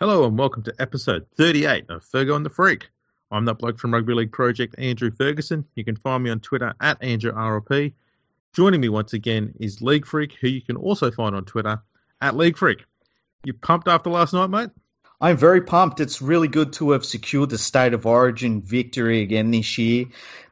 Hello and welcome to episode 38 of Fergo and the Freak. I'm that bloke from Rugby League Project, Andrew Ferguson. You can find me on Twitter at AndrewRLP. Joining me once again is League Freak, who you can also find on Twitter at League Freak. You pumped after last night, mate? I'm very pumped. It's really good to have secured the State of Origin victory again this year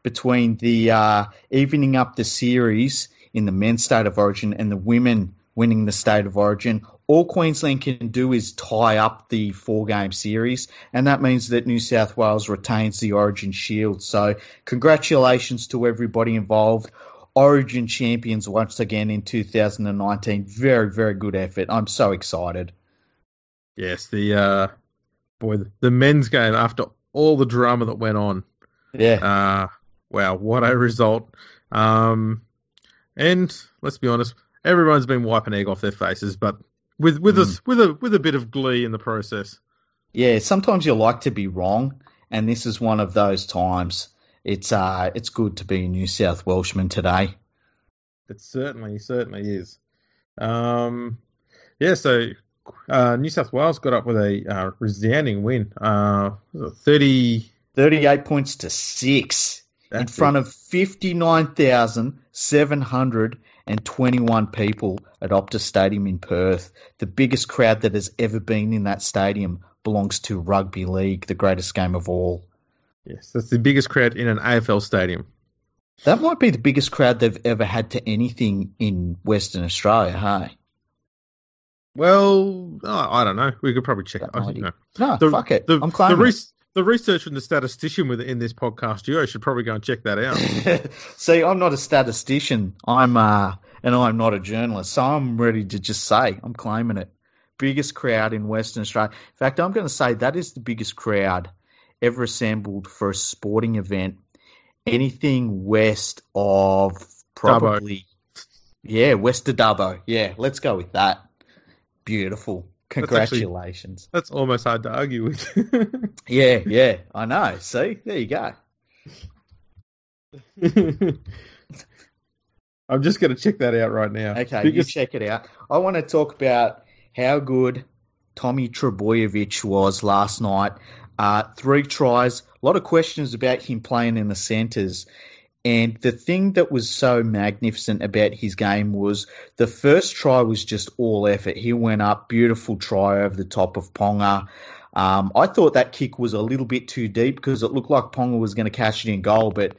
between the uh, evening up the series in the men's State of Origin and the women winning the State of Origin all Queensland can do is tie up the four game series, and that means that New South Wales retains the Origin Shield. So, congratulations to everybody involved. Origin champions once again in 2019. Very, very good effort. I'm so excited. Yes, the uh, boy, the men's game after all the drama that went on. Yeah. Uh, wow, what a result. Um, and let's be honest, everyone's been wiping egg off their faces, but with with mm. a with a with a bit of glee in the process. Yeah, sometimes you like to be wrong, and this is one of those times. It's uh, it's good to be a New South Welshman today. It certainly certainly is. Um, yeah, so uh, New South Wales got up with a uh, resounding win, uh, 30... 38 points to six That's in front it. of fifty nine thousand seven hundred and 21 people at Optus Stadium in Perth. The biggest crowd that has ever been in that stadium belongs to rugby league, the greatest game of all. Yes, that's the biggest crowd in an AFL stadium. That might be the biggest crowd they've ever had to anything in Western Australia, hey? Well, oh, I don't know. We could probably check it. No, no the, fuck it. The, I'm claiming the, the research from the statistician within this podcast duo should probably go and check that out. See, I'm not a statistician. I'm uh, and I'm not a journalist, so I'm ready to just say I'm claiming it. Biggest crowd in Western Australia. In fact, I'm going to say that is the biggest crowd ever assembled for a sporting event. Anything west of probably, Dubbo. yeah, west of Dubbo. Yeah, let's go with that. Beautiful. Congratulations. That's, actually, that's almost hard to argue with. yeah, yeah, I know. See, there you go. I'm just going to check that out right now. Okay, because... you check it out. I want to talk about how good Tommy Trbojevic was last night. Uh, three tries, a lot of questions about him playing in the centres. And the thing that was so magnificent about his game was the first try was just all effort. He went up, beautiful try over the top of Ponga. Um, I thought that kick was a little bit too deep because it looked like Ponga was going to catch it in goal, but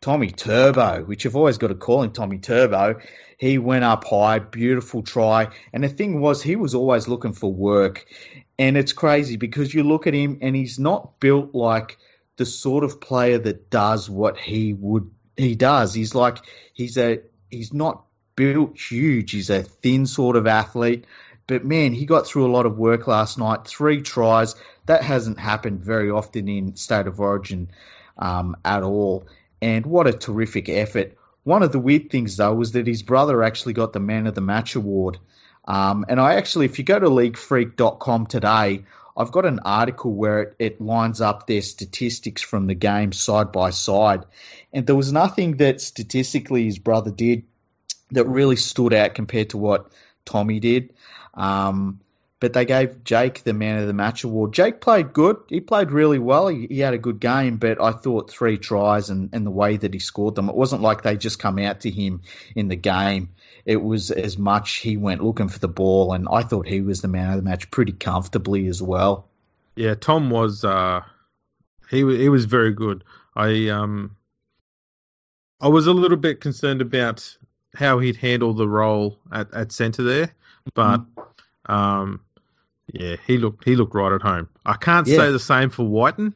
Tommy Turbo, which I've always got to call him Tommy Turbo, he went up high, beautiful try. And the thing was, he was always looking for work. And it's crazy because you look at him and he's not built like the sort of player that does what he would he does. He's like he's a he's not built huge. He's a thin sort of athlete. But man, he got through a lot of work last night. Three tries. That hasn't happened very often in State of Origin um, at all. And what a terrific effort. One of the weird things, though, was that his brother actually got the Man of the Match award. Um, and I actually, if you go to leaguefreak.com today, I've got an article where it, it lines up their statistics from the game side by side. And there was nothing that statistically his brother did that really stood out compared to what Tommy did. Um, but they gave Jake the man of the match award. Jake played good. He played really well. He, he, had a good game, but I thought three tries and, and the way that he scored them, it wasn't like they just come out to him in the game. It was as much he went looking for the ball, and I thought he was the man of the match pretty comfortably as well. Yeah, Tom was uh, he he was very good. I um I was a little bit concerned about how he'd handle the role at, at centre there, but mm-hmm. um, yeah, he looked he looked right at home. I can't yeah. say the same for Wighton.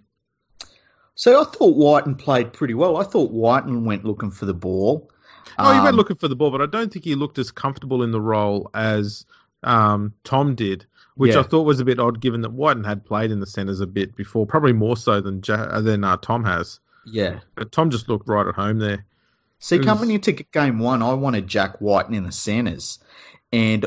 So I thought Wighton played pretty well. I thought Wighton went looking for the ball. Oh, he went um, looking for the ball, but I don't think he looked as comfortable in the role as um, Tom did, which yeah. I thought was a bit odd, given that Wighton had played in the centres a bit before, probably more so than than uh, Tom has. Yeah, but Tom just looked right at home there. See, was... coming into game one, I wanted Jack Wighton in the centres, and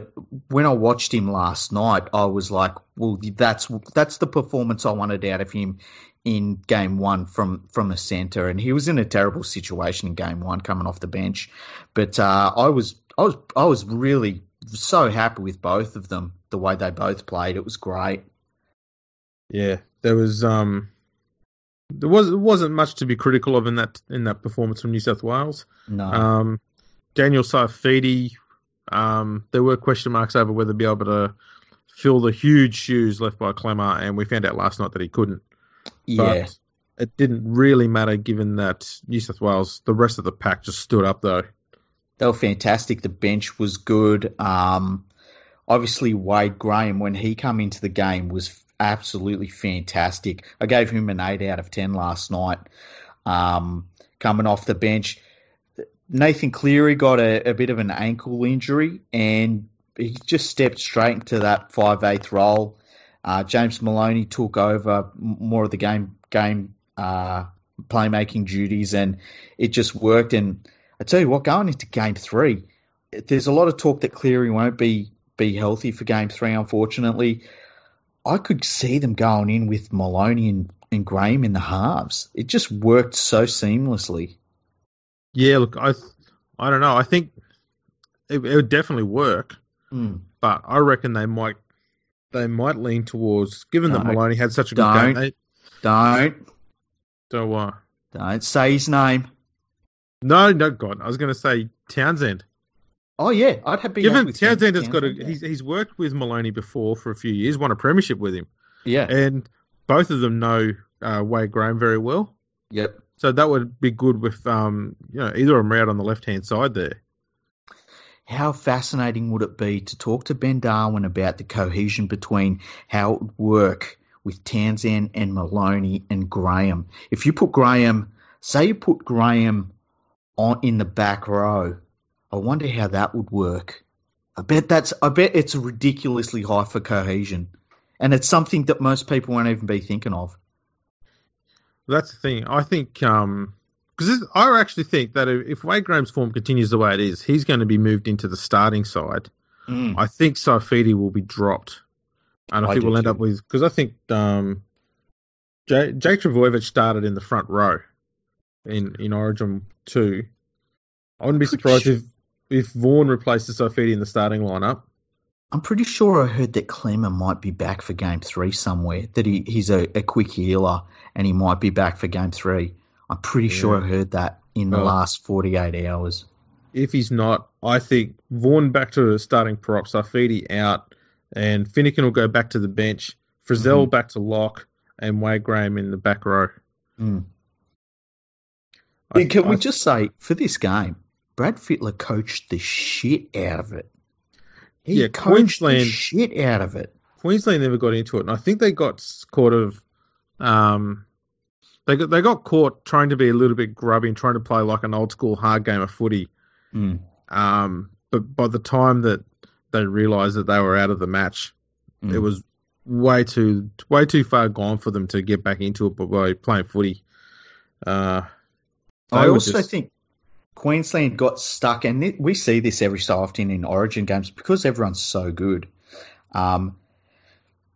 when I watched him last night, I was like, "Well, that's that's the performance I wanted out of him in game one from from the centre." And he was in a terrible situation in game one, coming off the bench. But uh, I was I was I was really so happy with both of them, the way they both played. It was great. Yeah, there was um, there was wasn't much to be critical of in that in that performance from New South Wales. No. Um, Daniel Saifiti, um, there were question marks over whether he'd be able to fill the huge shoes left by Klemmer, and we found out last night that he couldn't. yeah. But it didn't really matter given that New South Wales, the rest of the pack just stood up though. They were fantastic. The bench was good. Um, obviously, Wade Graham, when he come into the game, was absolutely fantastic. I gave him an 8 out of 10 last night. Um, coming off the bench, Nathan Cleary got a, a bit of an ankle injury and he just stepped straight into that 5 8 role. Uh, James Maloney took over more of the game game uh, playmaking duties, and it just worked. And I tell you what, going into game three, there's a lot of talk that Cleary won't be be healthy for game three. Unfortunately, I could see them going in with Maloney and, and Graham in the halves. It just worked so seamlessly. Yeah, look, I, I don't know. I think it, it would definitely work, Mm. but I reckon they might, they might lean towards, given that Maloney had such a good Don't. game. They, Don't so uh, don't say his name. no, no, God, I was going to say Townsend. Oh yeah, I'd have been. Given Townsend has got a, yeah. he's he's worked with Maloney before for a few years, won a premiership with him, yeah. and both of them know uh, Wade Graham very well. Yep. So that would be good with um, you know, either of them out on the left hand side there. How fascinating would it be to talk to Ben Darwin about the cohesion between how it would work with Townsend and Maloney and Graham? If you put Graham, say you put Graham on in the back row, I wonder how that would work. I bet that's I bet it's ridiculously high for cohesion. And it's something that most people won't even be thinking of. That's the thing. I think um, because I actually think that if Wade Graham's form continues the way it is, he's going to be moved into the starting side. Mm. I think Saifiti will be dropped, and I, I think we'll end too. up with because I think um, Jay, Jake Trbojevic started in the front row in in Origin two. I wouldn't be surprised if if Vaughan replaces Saifiti in the starting lineup. I'm pretty sure I heard that Klemmer might be back for game three somewhere. That he, he's a, a quick healer and he might be back for game three. I'm pretty sure Yeah. I heard that in the last 48 hours. If he's not, I think Vaughan back to the starting prop, Saifiti out, and Finnegan will go back to the bench. Frizell Mhm. back to lock, and Wade Graham in the back row. Mm. I- Can we just say, for this game, Brad Fittler coached the shit out of it. He Yeah, Queensland- shit out of it. Queensland never got into it, and I think they got caught of, um, they got they got caught trying to be a little bit grubby and trying to play like an old school hard game of footy. Mm. Um, but by the time that they realised that they were out of the match, Mm. it was way too way too far gone for them to get back into it by playing footy. Uh, I also just- think Queensland got stuck, and we see this every so often in Origin games because everyone's so good. Um,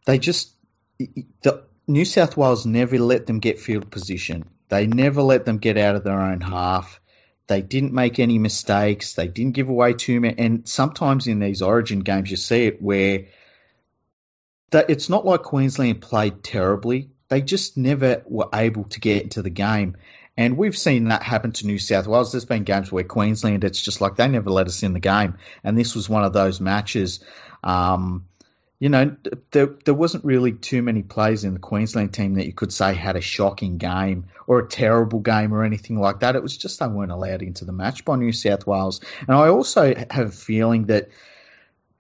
they just the New South Wales never let them get field position. They never let them get out of their own half. They didn't make any mistakes. They didn't give away too many. And sometimes in these Origin games, you see it where that it's not like Queensland played terribly. They just never were able to get into the game. And we've seen that happen to New South Wales. There's been games where Queensland, it's just like they never let us in the game. And this was one of those matches. Um, you know, there, there wasn't really too many players in the Queensland team that you could say had a shocking game or a terrible game or anything like that. It was just they weren't allowed into the match by New South Wales. And I also have a feeling that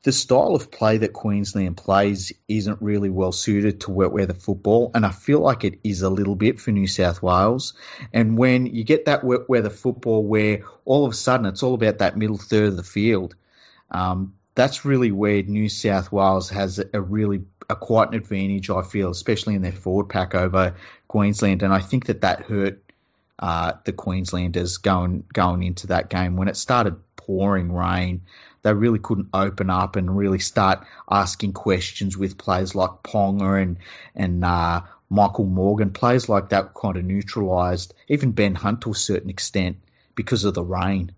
the style of play that Queensland plays isn't really well suited to wet weather football, and I feel like it is a little bit for New South Wales. And when you get that wet weather football where all of a sudden it's all about that middle third of the field, um, that's really where New South Wales has a really a quite an advantage. I feel, especially in their forward pack over Queensland, and I think that that hurt uh, the Queenslanders going going into that game when it started pouring rain they really couldn't open up and really start asking questions with players like Ponga and and uh, Michael Morgan. Players like that were kind of neutralised. Even Ben Hunt to a certain extent because of the rain.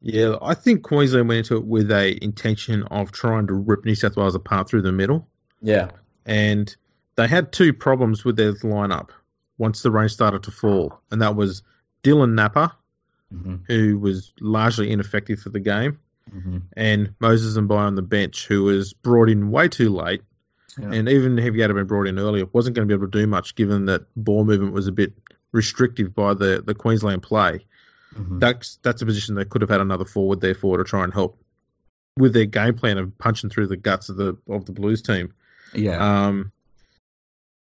Yeah, I think Queensland went into it with a intention of trying to rip New South Wales apart through the middle. Yeah. And they had two problems with their lineup once the rain started to fall, and that was Dylan Napa, Mm-hmm. who was largely ineffective for the game, Mm-hmm. and Moses Mbye on the bench, who was brought in way too late. Yeah. And even if he had been brought in earlier, wasn't going to be able to do much given that ball movement was a bit restrictive by the, the Queensland play. Mm-hmm. That's that's a position they could have had another forward there for to try and help with their game plan of punching through the guts of the of the Blues team. Yeah. Um,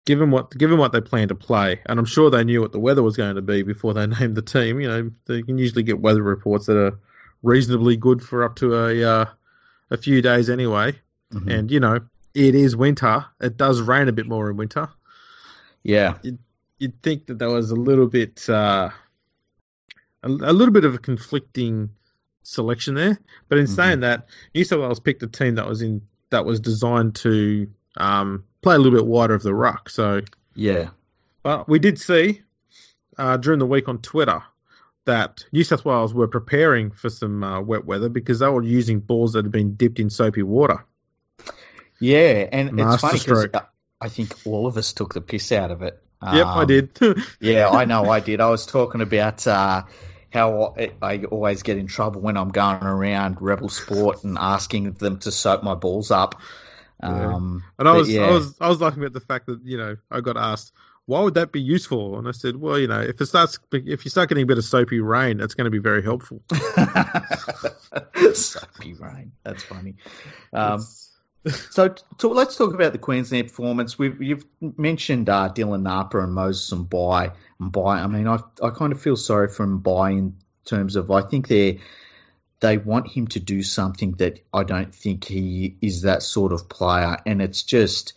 given what given what they plan to play, and I'm sure they knew what the weather was going to be before they named the team. You know, they can usually get weather reports that are reasonably good for up to a uh, a few days anyway. Mhm. And you know, it is winter. It does rain a bit more in winter. yeah. You'd think that there was a little bit uh, a, a little bit of a conflicting selection there. But in Mhm. saying that, New South Wales picked a team that was in that was designed to um, play a little bit wider of the ruck. So Yeah. But we did see uh, during the week on Twitter that New South Wales were preparing for some uh, wet weather because they were using balls that had been dipped in soapy water. Yeah. And it's funny because. I think all of us took the piss out of it. yep, I Um, did. Yeah, I know I did. I was talking about uh, how I, I always get in trouble when I'm going around Rebel Sport and asking them to soak my balls up. Yeah. Um, and I was, yeah. I was, I was laughing at the fact that you know I got asked why would that be useful, and I said, well, you know, if it starts, if you start getting a bit of soapy rain, that's going to be very helpful. Soapy rain. That's funny. Um, It's- so, to, let's talk about the Queensland performance. We've you've mentioned uh, Dylan Napa and Moses Mbye By. I mean, I I kind of feel sorry for him By in terms of I think they they want him to do something that I don't think he is that sort of player, and it's just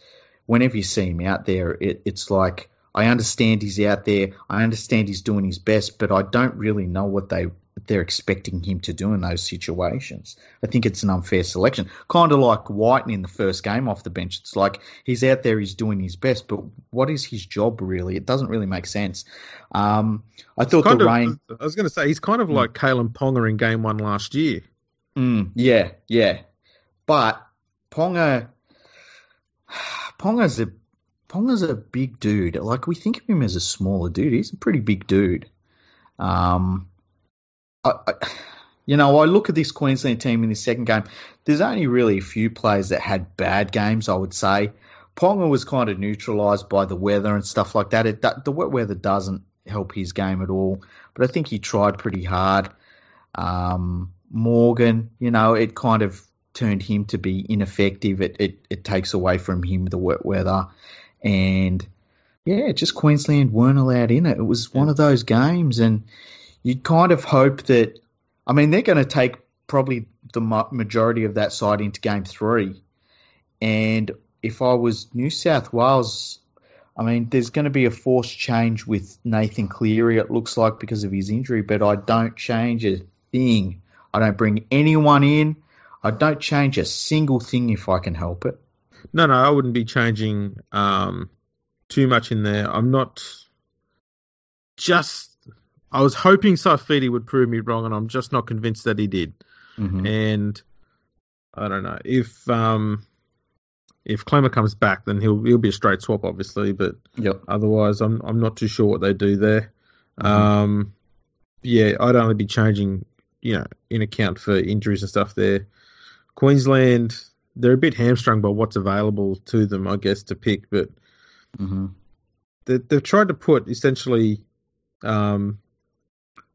whenever you see him out there, it, it's like I understand he's out there, I understand he's doing his best, but I don't really know what they they're expecting him to do in those situations. I think it's an unfair selection. Kind of like Wighton in the first game off the bench. It's like he's out there, he's doing his best, but what is his job really? It doesn't really make sense. Um, I thought the of, rain. I was going to say he's kind of like Kalyn Ponga in Game One last year. Mm, yeah, yeah. But Ponga, Ponga's a Ponga's a big dude. Like we think of him as a smaller dude. He's a pretty big dude. Um, I, I, you know, I look at this Queensland team in the second game. There's only really a few players that had bad games. I would say Ponga was kind of neutralised by the weather and stuff like that. It, the wet weather doesn't help his game at all. But I think he tried pretty hard. Um, Morgan, you know, it kind of turned him to be ineffective. It, it it takes away from him the wet weather, and yeah, just Queensland weren't allowed in it. It was one of those games, and you'd kind of hope that. I mean, they're going to take probably the majority of that side into Game Three, and if I was New South Wales. I mean, there's going to be a forced change with Nathan Cleary, it looks like, because of his injury, but I don't change a thing. I don't bring anyone in. I don't change a single thing if I can help it. No, no, I wouldn't be changing um, too much in there. I'm not just. I was hoping Saifiti would prove me wrong, and I'm just not convinced that he did. Mm-hmm. And I don't know if um, if Klemmer comes back, then he'll he'll be a straight swap, obviously. But Yep. otherwise, I'm I'm not too sure what they do there. Mhm. Um, yeah, I'd only be changing, you know, in account for injuries and stuff there. Queensland, they're a bit hamstrung by what's available to them, I guess, to pick. But Mm-hmm. they, they've tried to put essentially, um,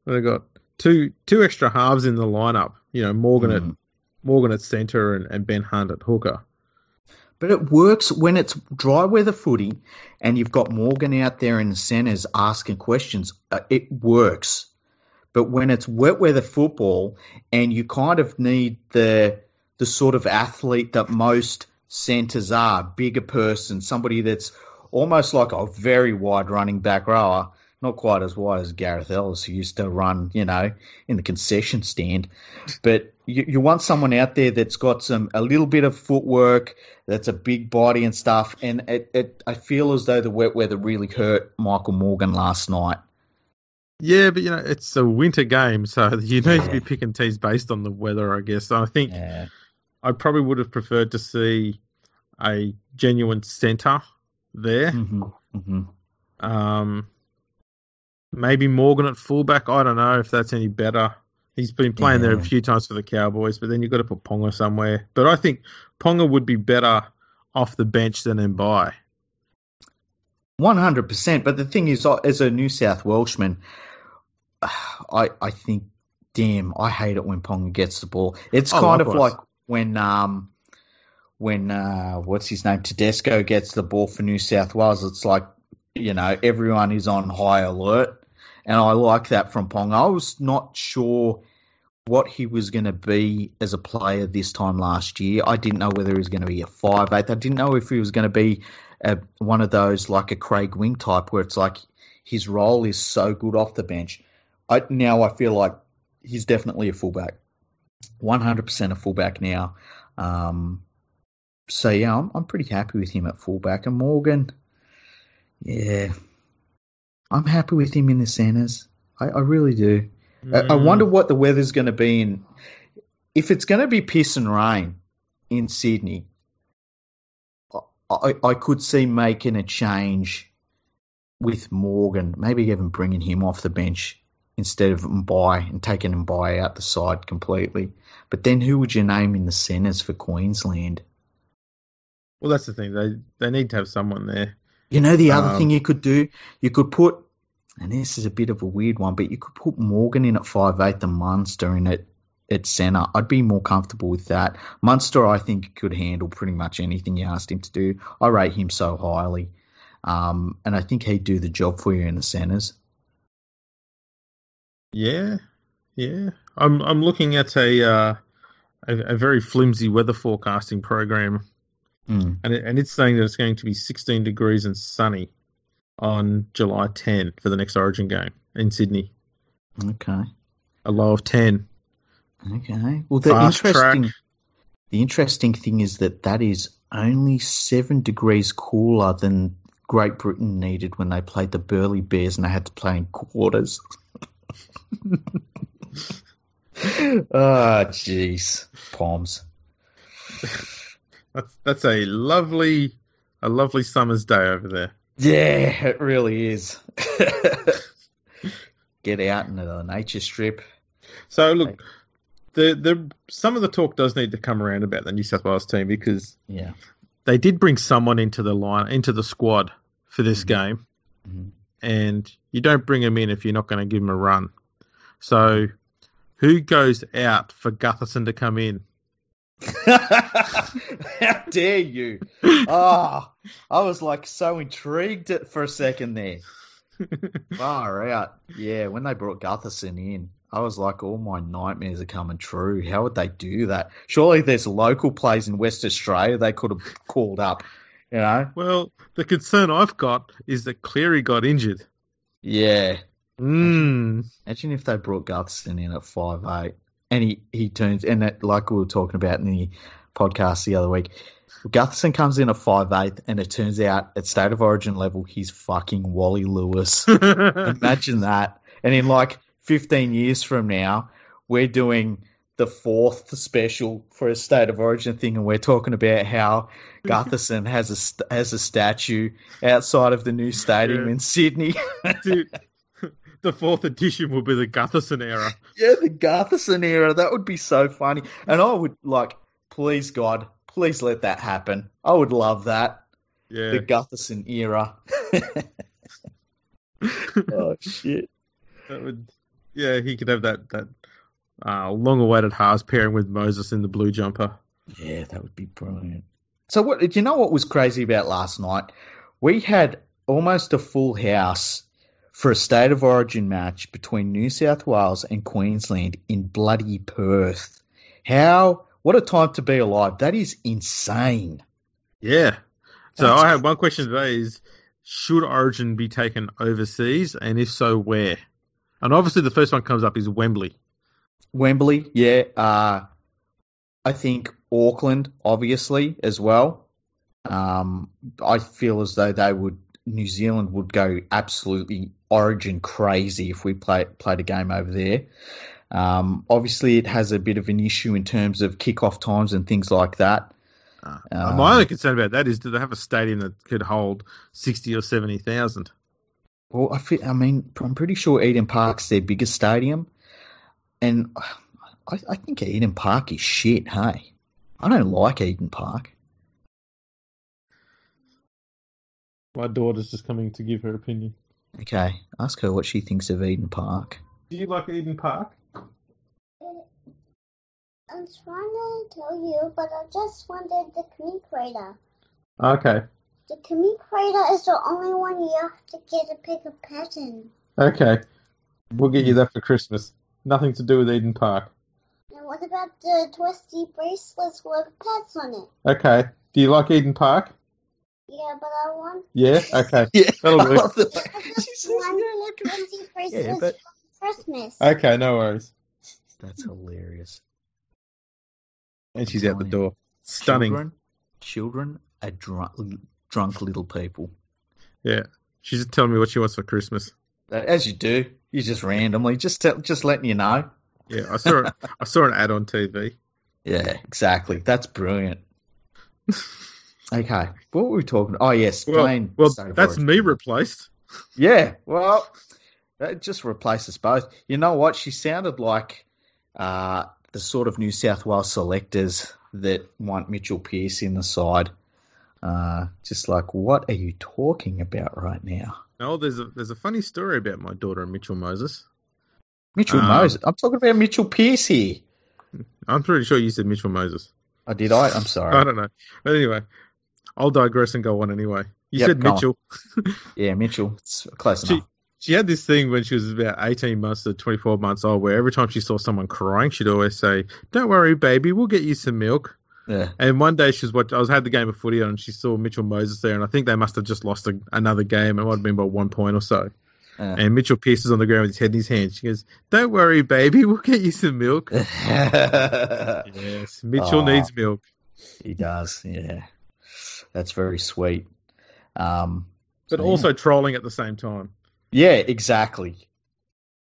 they got two two extra halves in the lineup. You know, Morgan at Mhm. Morgan at centre and, and Ben Hunt at hooker. But it works when it's dry weather footy and you've got Morgan out there in the centres asking questions. Uh, it works. But when it's wet weather football and you kind of need the the sort of athlete that most centres are, bigger person, somebody that's almost like a very wide running back rower, not quite as wide as Gareth Ellis, who used to run, you know, in the concession stand. But you, you want someone out there that's got some a little bit of footwork, that's a big body and stuff. And it, it I feel as though the wet weather really hurt Michael Morgan last night. Yeah, but you know, it's a winter game, so you need to be picking teams based on the weather, I guess. I think Yeah. I probably would have preferred to see a genuine centre there. Mm-hmm. Mm-hmm. Um, maybe Morgan at fullback. I don't know if that's any better. He's been playing there a few times for the Cowboys, but then you've got to put Ponga somewhere. But I think Ponga would be better off the bench than in by. One hundred percent. But the thing is, as a New South Welshman, I I think, damn, I hate it when Ponga gets the ball. It's Oh, kind of like when um when uh what's his name Tedesco gets the ball for New South Wales. It's like you know everyone is on high alert, and I like that from Pong. I was not sure what he was going to be as a player this time last year. I didn't know whether he was going to be a five eight. I didn't know if he was going to be a, one of those like a Craig Wing type, where it's like his role is so good off the bench. I now I feel like he's definitely a fullback, one hundred percent a fullback now. Um, so yeah, I'm I'm pretty happy with him at fullback. And Morgan, yeah, I'm happy with him in the centres. I, I really do. I, I Mm. wonder what the weather's going to be in. If it's going to be piss and rain in Sydney, I, I could see making a change with Morgan, maybe even bringing him off the bench instead of Mbye and taking Mbye out the side completely. But then who would you name in the centres for Queensland? Well, that's the thing. They they need to have someone there. You know, the other Um, thing you could do, you could put, and this is a bit of a weird one, but you could put Morgan in at five eight and Munster in at at centre. I'd be more comfortable with that. Munster, I think, could handle pretty much anything you asked him to do. I rate him so highly, um, and I think he'd do the job for you in the centres. Yeah, yeah. I'm I'm looking at a uh, a, a very flimsy weather forecasting program, Mm. and it, and it's saying that it's going to be 16 degrees and sunny on July 10 for the next Origin game in Sydney. Okay, A low of 10. okay. Well, the Fast interesting, track. the interesting thing is that that is only seven degrees cooler than Great Britain needed when they played the Burleigh Bears and they had to play in quarters. Ah, jeez, palms. That's that's a lovely a lovely summer's day over there. Yeah, it really is. Get out into the nature strip. So look, the the some of the talk does need to come around about the New South Wales team because Yeah. they did bring someone into the line into the squad for this Mhm. game, Mhm. And you don't bring him in if you're not going to give him a run. So, who goes out for Gutherson to come in? How dare you? Ah, I was like so intrigued for a second there. Far out. Yeah, when they brought Gutherson in, I was like, all my nightmares are coming true. How would they do that? Surely there's local plays in West Australia they could have called up, you know? well, the concern I've got is that Cleary got injured. Yeah. Mm. Imagine if they brought Gutherson in at five eight, and he, he turns and that, like we were talking about in the podcast the other week, Gutherson comes in at five eight, and it turns out at state of origin level he's fucking Wally Lewis. Imagine that, and in like fifteen years from now, we're doing the fourth special for a state of origin thing, and we're talking about how Gutherson has a has a statue outside of the new stadium Yeah. in Sydney. Dude, the fourth edition will be the Gutherson era. Yeah, the Gutherson era. That would be so funny. And I would like, please God, please let that happen. I would love that. Yeah. The Gutherson era. oh shit. That would, yeah, he could have that that uh, long-awaited Haas pairing with Moses in the blue jumper. Yeah, that would be brilliant. So what do you know what was crazy about last night? We had almost a full house for a state of origin match between New South Wales and Queensland in bloody Perth. How what a time to be alive. That is insane. Yeah. So That's- I have one question today: is should Origin be taken overseas, and if so, where? And obviously, the first one comes up is Wembley. Wembley, yeah. Uh, I think Auckland, obviously, as well. Um, I feel as though they would, New Zealand would go absolutely origin crazy if we play, played a game over there. Um, obviously, it has a bit of an issue in terms of kickoff times and things like that. Uh, Uh, my only concern about that is do they have a stadium that could hold sixty or seventy thousand? Well, I feel, I mean, I'm pretty sure Eden Park's their biggest stadium, and I, I think Eden Park is shit. Hey, I don't like Eden Park. My daughter's just coming to give her opinion. Okay, ask her what she thinks of Eden Park. Do you like Eden Park? I'm trying to tell you, but I just wanted the Commute Crater. Okay, The Commute Crater is the only one you have to get to pick a pattern. okay. We'll get you that for Christmas. Nothing to do with Eden Park. And what about the twisty bracelets with pets on it? Okay. Do you like Eden Park? Yeah, but I want Yeah. Okay. Yeah, That'll I do. love the I just want a- twisty bracelets Yeah, but for Christmas. Okay. No worries. that's hilarious. And she's out the door. Stunning. Children, children are drunk, drunk little people. Yeah. She's just telling me what she wants for Christmas. As you do, you just randomly just tell, just letting you know. Yeah. I saw it. I saw an ad on TV. Yeah, exactly. That's brilliant. Okay, what were we talking? Oh yes, Well, well, that's Origin. me replaced. Yeah, well, that just replaces both. You know what? She sounded like uh, the sort of New South Wales selectors that want Mitchell Pearce in the side. Uh, just like, what are you talking about right now? No, there's a there's a funny story about my daughter and Mitchell Moses. Mitchell Um, Moses. I'm talking about Mitchell here. I'm pretty sure you said Mitchell Moses. I did I? I'm sorry. I don't know. But anyway, I'll digress and go on anyway. You Yep, said. Mitchell. Yeah, Mitchell. It's close She- enough. She had this thing when she was about 18 months to 24 months old where every time she saw someone crying, she'd always say, Don't worry, baby, we'll get you some milk. Yeah. And one day she was watching, I was had the game of footy on and she saw Mitchell Moses there, and I think they must have just lost a, another game. It might have been by one point or so. Yeah. And Mitchell Pearce is on the ground with his head in his hands. She goes, Don't worry, baby, we'll get you some milk. Yes, Mitchell Aw. needs milk. he does. Yeah, that's very sweet. Um, But so, also trolling at the same time. yeah, exactly.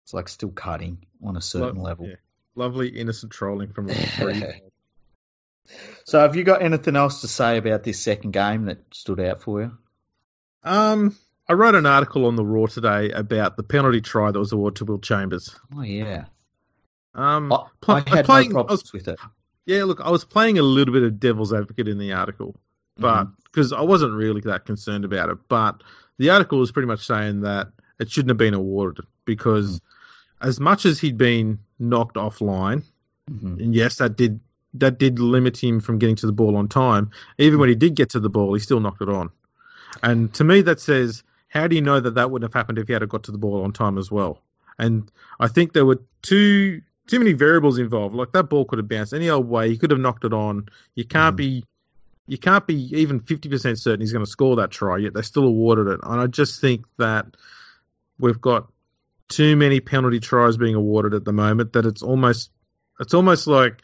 It's like still cutting on a certain Lo- level. yeah. Lovely, innocent trolling from a three. So, have you got anything else to say about this second game that stood out for you? Um, I wrote an article on the Roar today about the penalty try that was awarded to Will Chambers. Oh yeah, Um, I, I had playing- no I was- problems with it. yeah, look, I was playing a little bit of devil's advocate in the article, but Mm-hmm. because I wasn't really that concerned about it, but the article was pretty much saying that it shouldn't have been awarded because Mm-hmm. as much as he'd been knocked offline, Mhm. and yes, that did that did limit him from getting to the ball on time. Even when he did get to the ball, he still knocked it on. And to me, that says, how do you know that that wouldn't have happened if he had got to the ball on time as well? And I think there were too too many variables involved. Like that ball could have bounced any old way. He could have knocked it on. You can't Mhm. be you can't be even fifty percent certain he's going to score that try. Yet they still awarded it. And I just think that we've got too many penalty tries being awarded at the moment that it's almost it's almost like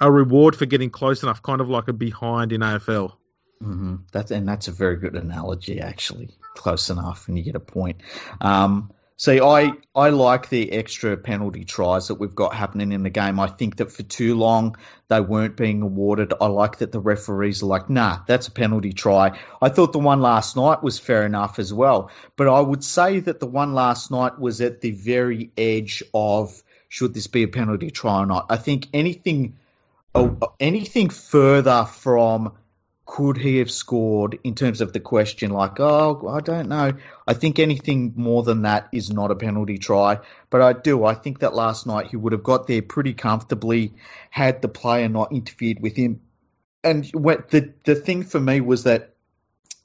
a reward for getting close enough, kind of like a behind in AFL. hmm That's and that's a very good analogy, actually. Close enough, and you get a point. Um, see, I I like the extra penalty tries that we've got happening in the game. I think that for too long they weren't being awarded. I like that the referees are like, nah, that's a penalty try. I thought the one last night was fair enough as well, but I would say that the one last night was at the very edge of should this be a penalty try or not. I think anything oh, anything further from could he have scored in terms of the question like oh I don't know. I think anything more than that is not a penalty try. But I do I think that last night he would have got there pretty comfortably had the player not interfered with him. And what the the thing for me was that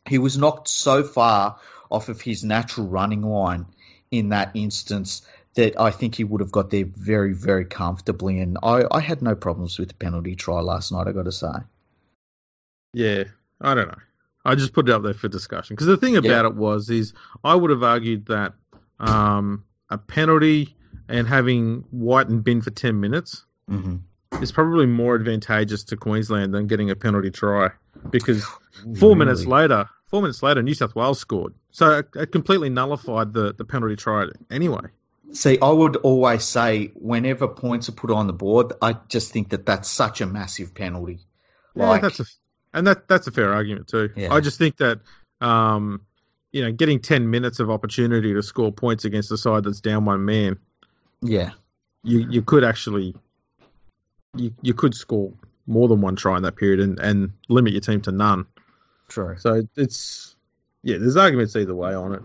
he was knocked so far off of his natural running line in that instance that I think he would have got there very, very comfortably. And I, I had no problems with the penalty try last night, i got to say. Yeah, I don't know. I just put it up there for discussion because the thing about it was is I would have argued that um, a penalty and having White and Bin for ten minutes Mm-hmm. is probably more advantageous to Queensland than getting a penalty try because four minutes later, four minutes later, New South Wales scored, so it, it completely nullified the, the penalty try anyway. See, I would always say whenever points are put on the board, I just think that that's such a massive penalty. Yeah, that's a and that that's a fair argument too. Yeah. I just think that um, you know, getting ten minutes of opportunity to score points against a side that's down one man, Yeah. you you could actually you you could score more than one try in that period and, and limit your team to none. True. So it's yeah, there's arguments either way on it.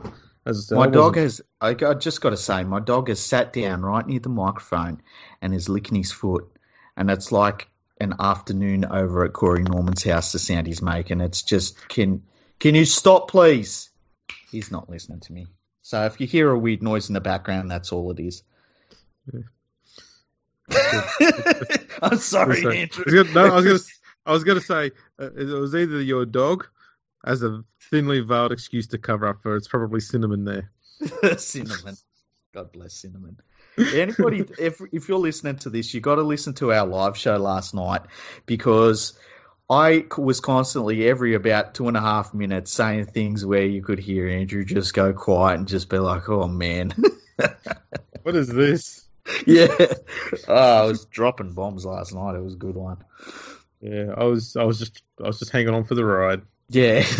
As I said, My dog has. I, I just got to say, my dog has sat down right near the microphone and is licking his foot, and it's like an afternoon over at Corey Norman's house. The sound he's making, it's just can can you stop, please? He's not listening to me. So if you hear a weird noise in the background, that's all it is. I'm sorry, Sorry. Andrew. I was gonna, no, I was gonna, I was gonna say uh, it was either your dog as a thinly veiled excuse to cover up for it's probably cinnamon there. cinnamon. God bless cinnamon. Anybody, if if you're listening to this, you got to listen to our live show last night because I was constantly every about two and a half minutes saying things where you could hear Andrew just go quiet and just be like, "Oh man." What is this? yeah. Oh, I was dropping bombs last night. It was a good one. Yeah, I was, I was just, I was just hanging on for the ride. Yeah.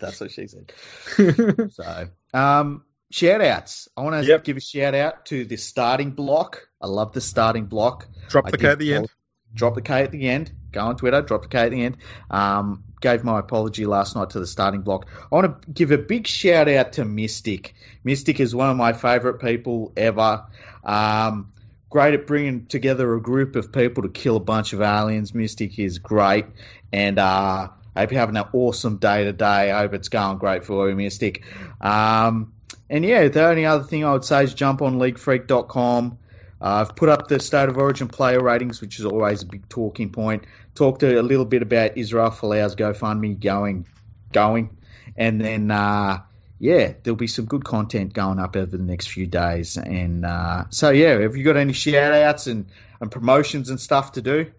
That's what she said. So, um, shout outs. I want to Yep. give a shout out to the starting block. I love the starting block. Drop I the K at the end. Drop the K at the end. Go on Twitter, drop the K at the end. Um, gave my apology last night to the starting block. I want to give a big shout out to Mystic. Mystic is one of my favourite people ever. Um, great at bringing together a group of people to kill a bunch of aliens. Mystic is great. And uh, I hope you're having an awesome day today. I hope it's going great for you, Mystic. Um, and yeah, the only other thing I would say is jump on leaguefreak.com. Uh, I've put up the state of origin player ratings, which is always a big talking point. Talked a little bit about Israel Folau's GoFundMe going, going, and then uh, yeah, there'll be some good content going up over the next few days. And uh, so yeah, have you got any shout outs and, and promotions and stuff to do?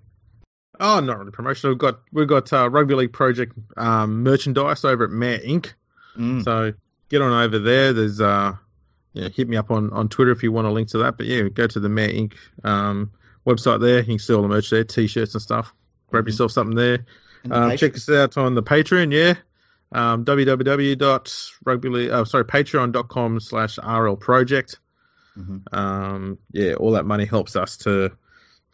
Oh, not really promotion. We've got, we've got uh, rugby league project um, merchandise over at Mare Inc. Mm. So get on over there. There's uh, yeah, hit me up on, on Twitter if you want a link to that. But yeah, go to the Mare Inc. Um, website there. You can see all the merch there, t-shirts and stuff. Grab Mhm. yourself something there. The Um, check us out on the Patreon, yeah. Um, www.rugby, oh, sorry, patreon.com slash RL project. Mhm. Um, yeah, all that money helps us to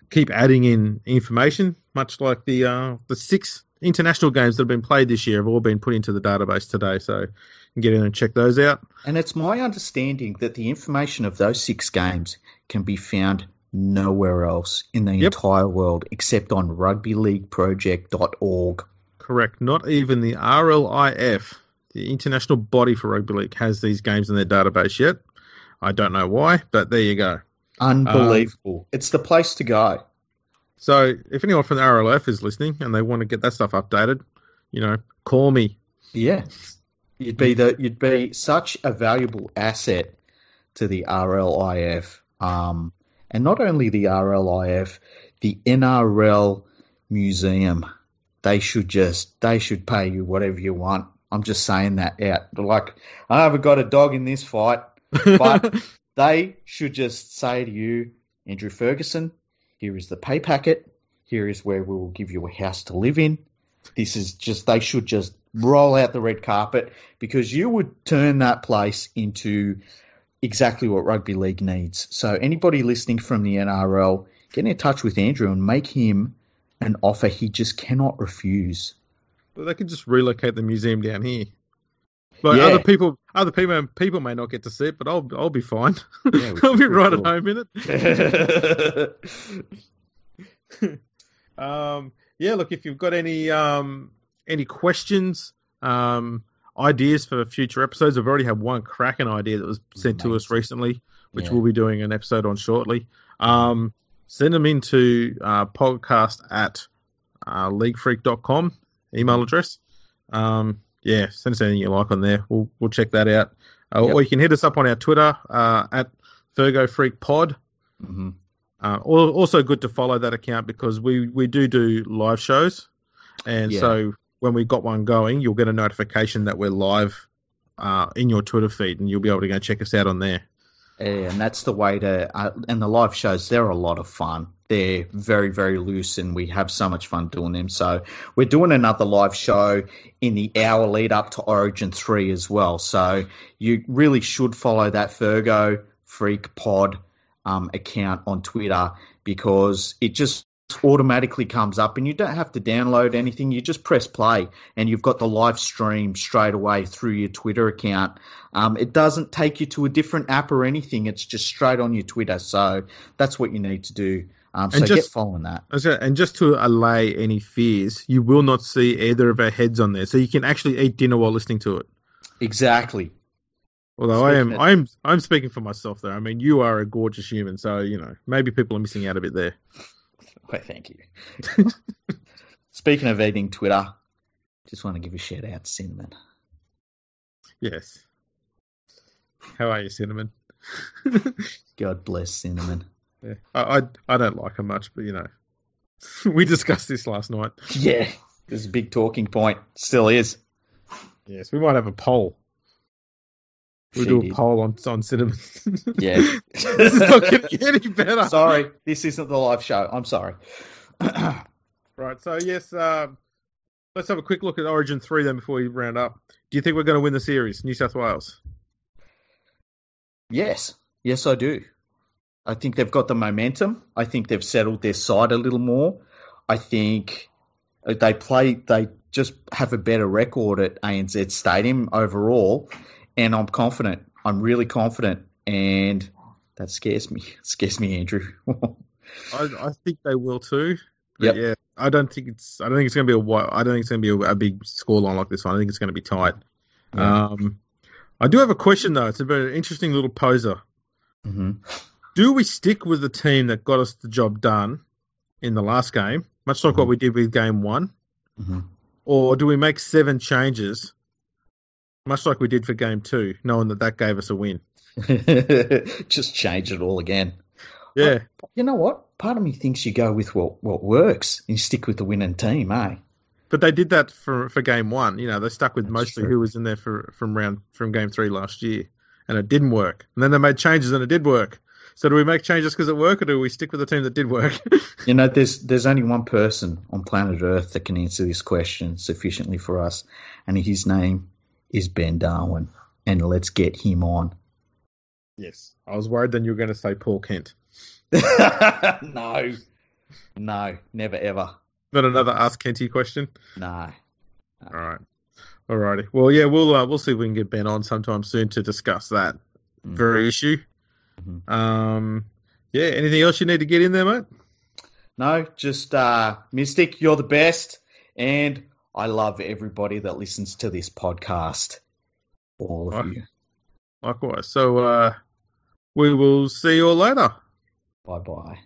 keep adding in information, much like the, uh, the six international games that have been played this year have all been put into the database today. So you can get in and check those out. And it's my understanding that the information of those six games can be found nowhere else in the Yep. entire world except on rugbyleagueproject.org. Correct. Not even the RLIF, the international body for rugby league, has these games in their database yet. I don't know why, but there you go. Unbelievable. it's the place to go. So if anyone from the RLF is listening and they want to get that stuff updated, you know, call me. Yeah. You'd be the you'd be such a valuable asset to the RLIF. Um, and not only the RLIF, the NRL museum. They should just they should pay you whatever you want. I'm just saying that out. Like I haven't got a dog in this fight. But- They should just say to you, Andrew Ferguson, here is the pay packet. Here is where we will give you a house to live in. This is just, they should just roll out the red carpet because you would turn that place into exactly what rugby league needs. So, anybody listening from the NRL, get in touch with Andrew and make him an offer he just cannot refuse. Well, they could just relocate the museum down here. But Yeah. other people, other people, people may not get to see it, but I'll, I'll be fine. Yeah, I'll be right will. at home in it. Um, yeah, look, if you've got any um, any questions, um, ideas for future episodes, I've already had one cracking idea that was sent to us recently, which Yeah. we'll be doing an episode on shortly. Um, send them into uh, podcast at uh, leaguefreak.com email address. Um, yeah, send us anything you like on there. We'll we'll check that out. Uh, Yep. Or you can hit us up on our Twitter uh, at Fergo Freak Pod. Mhm. Uh, also good to follow that account because we, we do do live shows, and Yeah. so when we got one going, you'll get a notification that we're live uh, in your Twitter feed, and you'll be able to go check us out on there. Yeah, and that's the way to. Uh, and the live shows, they're a lot of fun. They're very, very loose and we have so much fun doing them. So we're doing another live show in the hour lead up to Origin 3 as well. So you really should follow that Fergo Freak Pod um, account on Twitter because it just automatically comes up and you don't have to download anything. You just press play and you've got the live stream straight away through your Twitter account. Um, it doesn't take you to a different app or anything. It's just straight on your Twitter. So that's what you need to do. Um, so And just- get following that. Okay, and just to allay any fears, you will not see either of our heads on there, so you can actually eat dinner while listening to it. Exactly. Although I am, Speaking of- I'm, I'm speaking for myself there. I mean, you are a gorgeous human, so you know maybe people are missing out a bit there. Well, thank you. Speaking of eating Twitter, just want to give a shout out to Cinnamon. Yes. How are you, cinnamon? God bless Cinnamon. Yeah. I, I, I don't like her much, but you know, we discussed this last night. Yeah, this is a big talking point. Still is. Yes, we might have a poll. We'll She do a did. poll on on cinnamon. Yeah. this is not getting any better. sorry, this isn't the live show. I'm sorry. Right. So yes, um, let's have a quick look at Origin three then before we round up. Do you think we're going to win the series, New South Wales? yes, yes, I do. I think they've got the momentum. I think they've settled their side a little more. I think they play. They just have a better record at ANZ Stadium overall, and I'm confident. I'm really confident, and that scares me. It scares me, Andrew. I, I think they will too. But Yep. yeah, I don't think it's. I don't think it's going to be a. I don't think it's going to be a, a big scoreline like this one. I think it's going to be tight. Yeah. Um, I do have a question though. It's a very interesting little poser. hmm Do we stick with the team that got us the job done in the last game, much like what we did with game one, hmm or do we make seven changes, much like we did for game two, knowing that that gave us a win? just change it all again. Yeah, You know what? Part of me thinks you go with what what works and you stick with the winning team, eh? but they did that for for game one. You know, they stuck with That's mostly true. who was in there for from round from game three last year, and it didn't work. And then they made changes and it did work. So do we make changes because it worked, or do we stick with the team that did work? You know, there's there's only one person on planet Earth that can answer this question sufficiently for us, and his name is Ben Darwin. And let's get him on. yes, I was worried then you were going to say Paul Kent. no, no, never ever. Not another Ask Kenty question. No. All right. Alrighty. Well, yeah, we'll uh, we'll see if we can get Ben on sometime soon to discuss that Mm. very issue. Mhm. Um, yeah. Anything else you need to get in there, mate? No, just uh, Mystic, you're the best, and I love everybody that listens to this podcast. All of you. Likewise. So uh, we will see you all later. Bye bye.